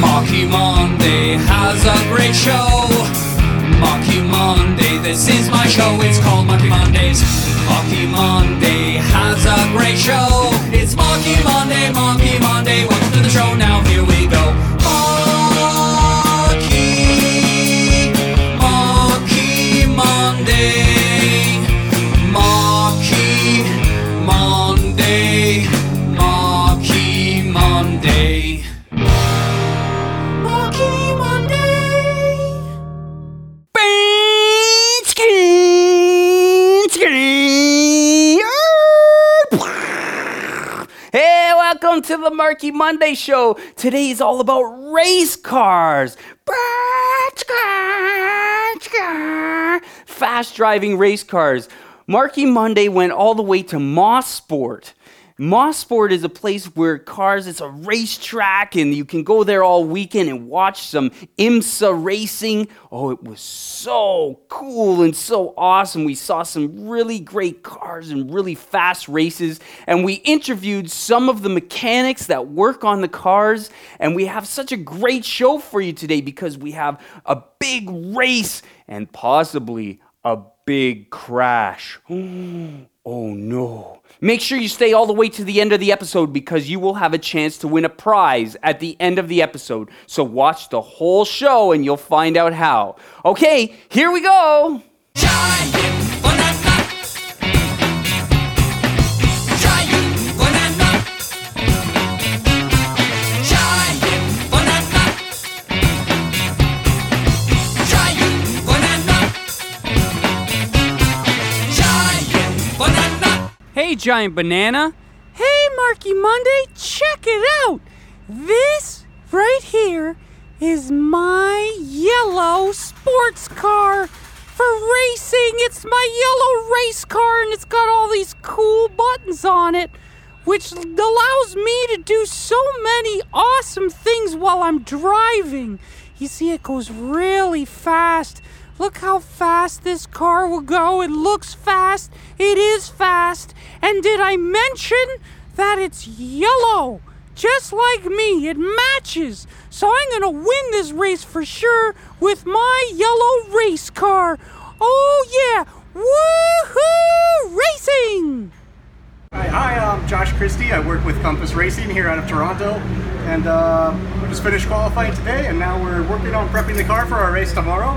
Marky Monday has a great show. Marky Monday, this is my show. It's called Marky Mondays. Marky Monday has a great show. It's Marky Monday, Marky Welcome to the Marky Monday Show. Today is all about race cars. Fast driving race cars. Marky Monday went all the way to Moss Sport. Mosport is a place where cars, it's a racetrack, and you can go there all weekend and watch some IMSA racing. Oh, it was so cool and so awesome. We saw some really great cars and really fast races, and we interviewed some of the mechanics that work on the cars. And we have such a great show for you today because we have a big race and possibly a big crash. Oh no. Make sure you stay all the way to the end of the episode because you will have a chance to win a prize at the end of the episode. So watch the whole show and you'll find out how. Okay, here we go. Giant Banana. Hey, Marky Monday, check it out! This right here is my yellow sports car for racing. It's my yellow race car, and it's got all these cool buttons on it, which allows me to do so many awesome things while I'm driving. You see, it goes really fast. Look how fast this car will go. It looks fast. It is fast. And did I mention that it's yellow? Just like me, it matches. So I'm going to win this race for sure with my yellow race car. Oh, yeah. Woohoo! Racing! Hi, I'm Josh Christie. I work with Compass Racing here out of Toronto, and uh, just finished qualifying today, and now we're working on prepping the car for our race tomorrow.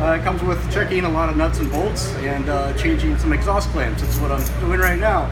Uh, it comes with checking a lot of nuts and bolts and uh, changing some exhaust clamps. That's what I'm doing right now.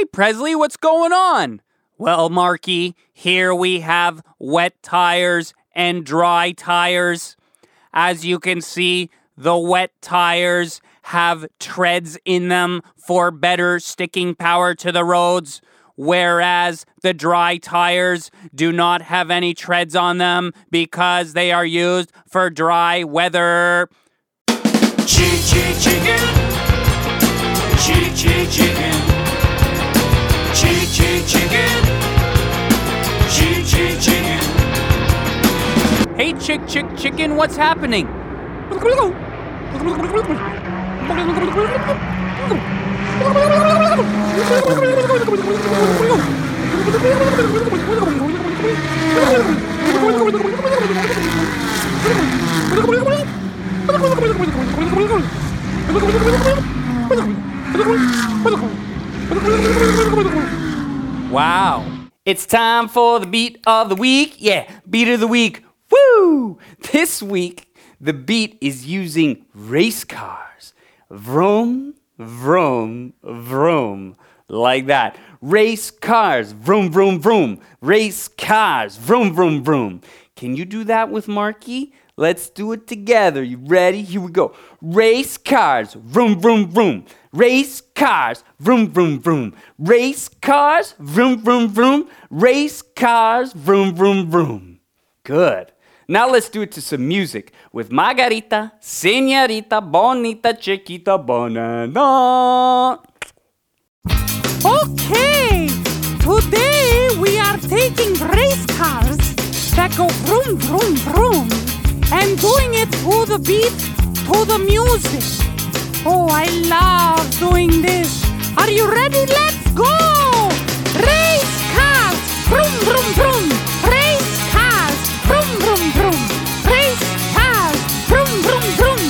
Hey, Presley, what's going on? Well, Marky, here we have wet tires and dry tires. As you can see, the wet tires have treads in them for better sticking power to the roads, whereas the dry tires do not have any treads on them because they are used for dry weather. Chitty chitty chicken. Chitty chitty chicken. Chitty chitty chicken. Chitty chitty chicken. Hey, chick, chick, chicken, what's happening? Wow. It's time for the beat of the week. Yeah, beat of the week. Woo! This week, the beat is using race cars. Vroom, vroom, vroom. Like that. Race cars. Vroom, vroom, vroom. Race cars. Vroom, vroom, vroom. Can you do that with Marky? Let's do it together. You ready? Here we go. Race cars. Vroom, vroom, vroom. Race cars. Vroom, vroom, vroom. Race cars. Vroom, vroom, vroom. Race cars. Vroom, vroom, vroom. Good. Now let's do it to some music with Margarita, Senorita, Bonita, Chiquita, Banana. Okay, today we are taking race cars that go vroom, vroom, vroom and doing it to the beat, to the music. Oh, I love doing this. Are you ready? Let's go! Race cars, vroom, vroom, vroom. Race cars, vroom, vroom, vroom. Race cars, vroom, vroom, vroom.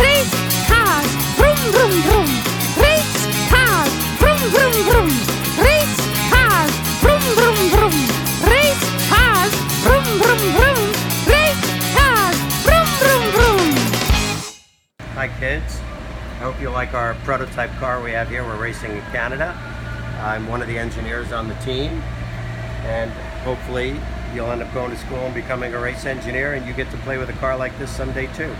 Race cars, vroom, vroom, vroom. Race cars, vroom, vroom, vroom. Race cars, vroom, vroom, vroom. Race cars, vroom, vroom, vroom. Hi kids. I hope you like our prototype car we have here. We're racing in Canada. I'm one of the engineers on the team and hopefully you'll end up going to school and becoming a race engineer and you get to play with a car like this someday too.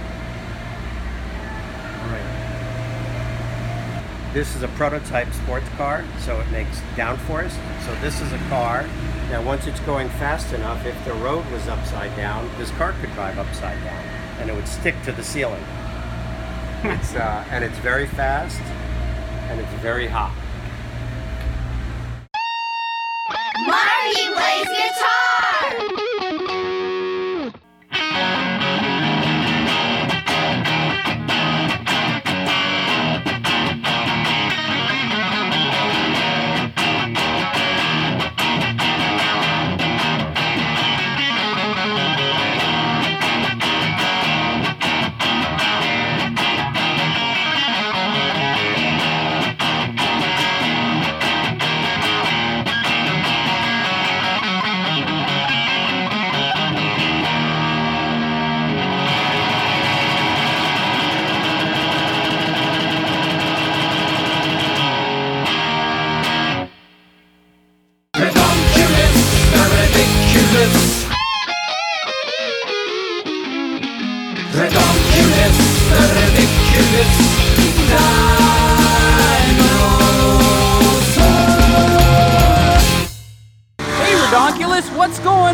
This is a prototype sports car, so it makes downforce. So this is a car. Now once it's going fast enough, if the road was upside down, this car could drive upside down and it would stick to the ceiling. It's uh, and it's very fast and it's very hot.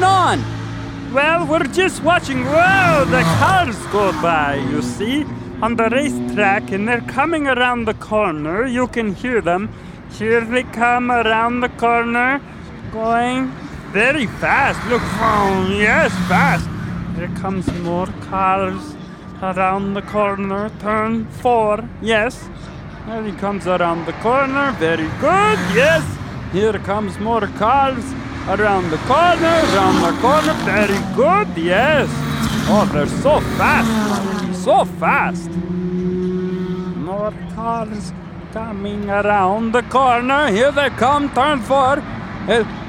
Going on? Well, we're just watching. Wow, the cars go by, you see, on the racetrack, and they're coming around the corner. You can hear them. Here they come around the corner, going very fast. Look, oh, yes, fast. Here comes more cars around the corner. Turn four, yes. There he comes around the corner. Very good, yes. Here comes more cars around the corner, around the corner. Very good, yes. Oh, they're so fast. So fast. More cars coming around the corner. Here they come, turn four.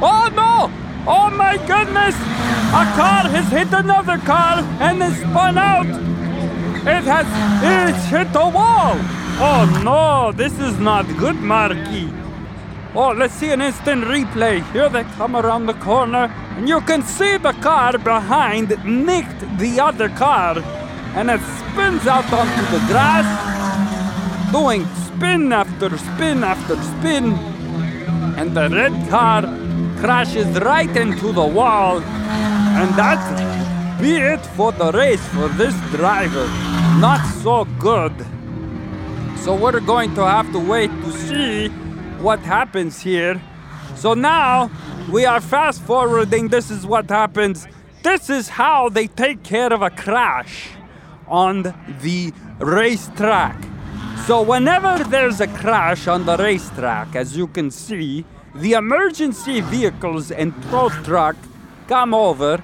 Oh no! Oh my goodness! A car has hit another car and is spun out. It has it's hit the wall. Oh no, this is not good, Marky. Oh, let's see an instant replay. Here they come around the corner, and you can see the car behind nicked the other car, and it spins out onto the grass, doing spin after spin after spin, and the red car crashes right into the wall, and that's be it for the race for this driver. Not so good. So we're going to have to wait to see what happens here. So now we are fast forwarding. This is what happens. This is how they take care of a crash on the racetrack. So whenever there's a crash on the racetrack, as you can see, the emergency vehicles and tow truck come over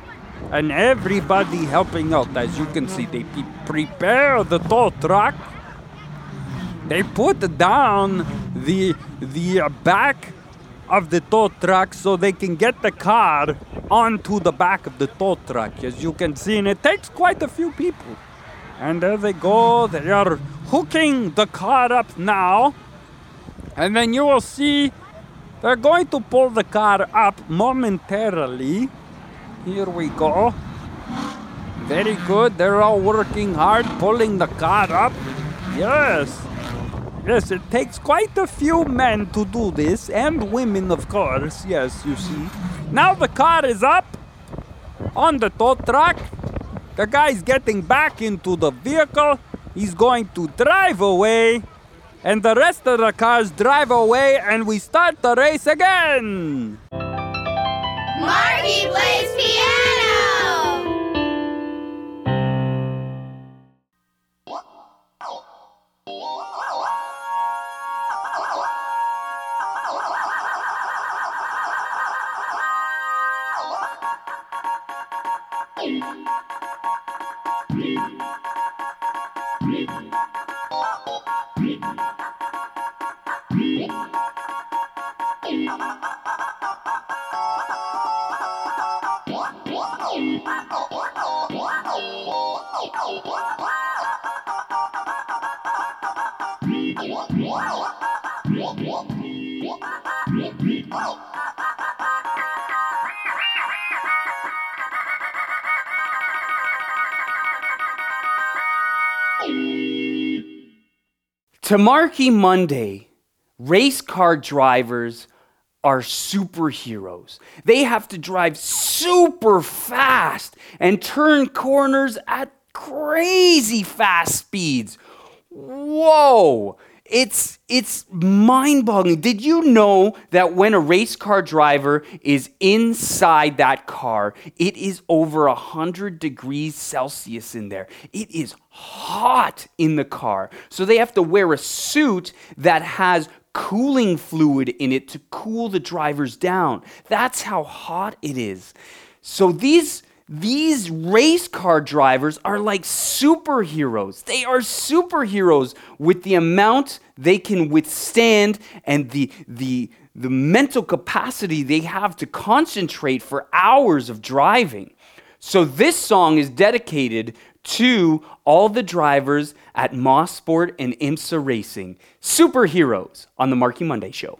and everybody helping out. As you can see, they prepare the tow truck they put down the the back of the tow truck so they can get the car onto the back of the tow truck. As you can see, and it takes quite a few people. And there they go. They are hooking the car up now. And then you will see they're going to pull the car up momentarily. Here we go. Very good. They're all working hard, pulling the car up. Yes. Yes, it takes quite a few men to do this, and women, of course. Yes, you see. Now the car is up on the tow truck. The guy's getting back into the vehicle. He's going to drive away. And the rest of the cars drive away, and we start the race again. Marky plays piano. To Marky Monday, race car drivers are superheroes. They have to drive super fast and turn corners at crazy fast speeds. Whoa! It's it's mind-boggling. Did you know that when a race car driver is inside that car, it is over 100 degrees Celsius in there. It is hot in the car. So they have to wear a suit that has cooling fluid in it to cool the drivers down. That's how hot it is. So these these race car drivers are like superheroes. They are superheroes with the amount they can withstand and the the the mental capacity they have to concentrate for hours of driving. So this song is dedicated to all the drivers at Mosport and IMSA Racing, superheroes on the Marky Monday show.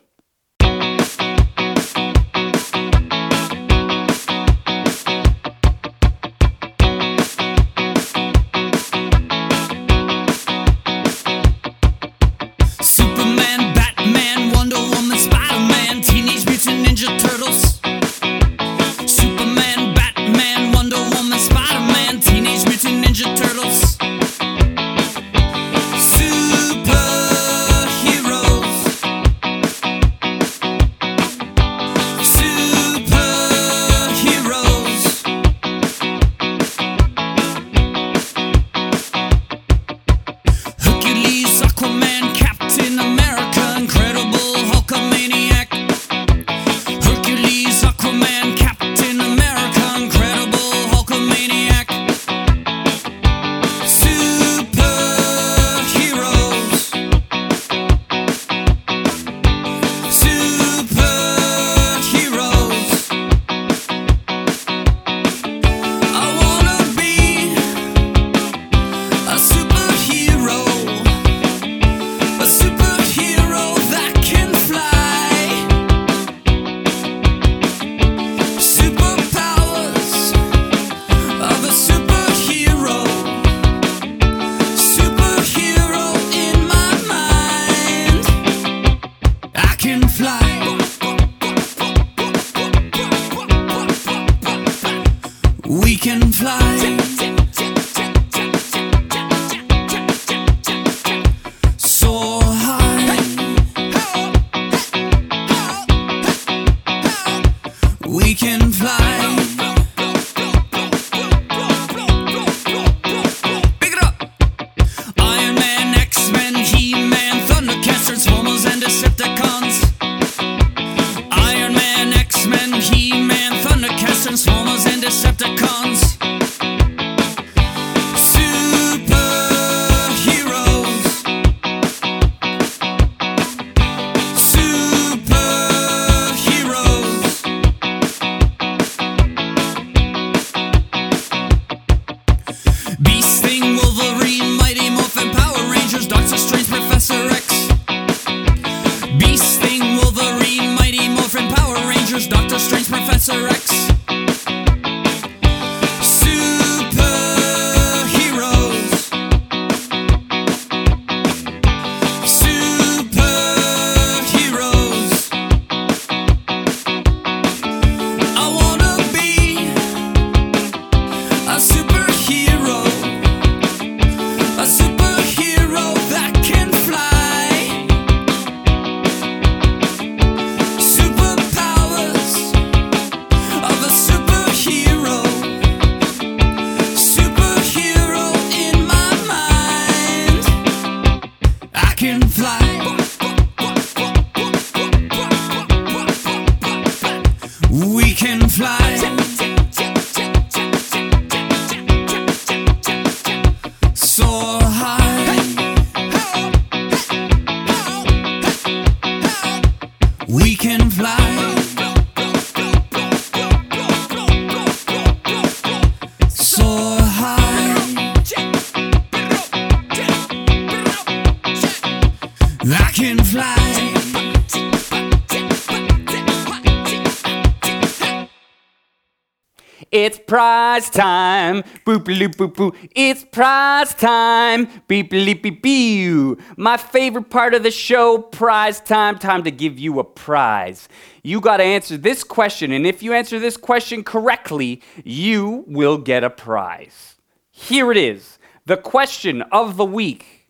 Prize time. Boop loop boop boo. It's prize time. Beep leep beep boo. My favorite part of the show, prize time. Time to give you a prize. You got to answer this question, and if you answer this question correctly, you will get a prize. Here it is the question of the week.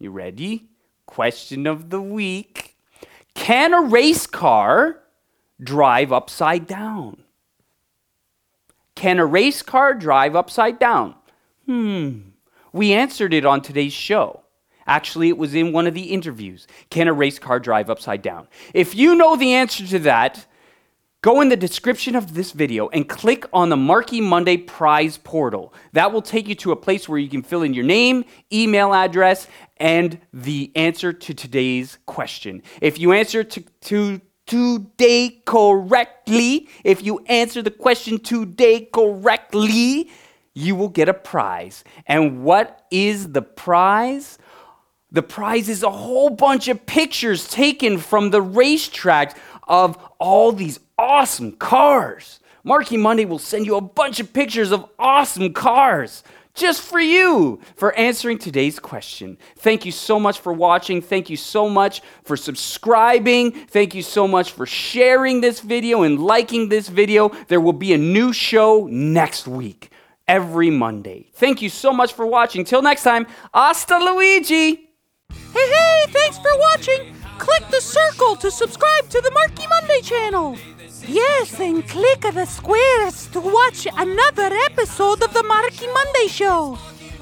You ready? Question of the week. Can a race car drive upside down? Can a race car drive upside down? Hmm. We answered it on today's show. Actually, it was in one of the interviews. Can a race car drive upside down? If you know the answer to that, go in the description of this video and click on the Marky Monday prize portal. That will take you to a place where you can fill in your name, email address, and the answer to today's question. If you answer to, to today correctly, if you answer the question today correctly, you will get a prize. And what is the prize? The prize is a whole bunch of pictures taken from the racetrack of all these awesome cars. Marky Monday will send you a bunch of pictures of awesome cars just for you for answering today's question. Thank you so much for watching. Thank you so much for subscribing. Thank you so much for sharing this video and liking this video. There will be a new show next week, every Monday. Thank you so much for watching. Till next time, hasta Luigi! Hey, hey, thanks for watching. Click the circle to subscribe to the Marky Monday channel. Yes, and click the squares to watch another episode of the Marky Monday show.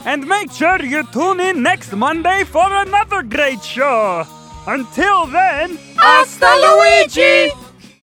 And make sure you tune in next Monday for another great show. Until then, Hasta Luigi!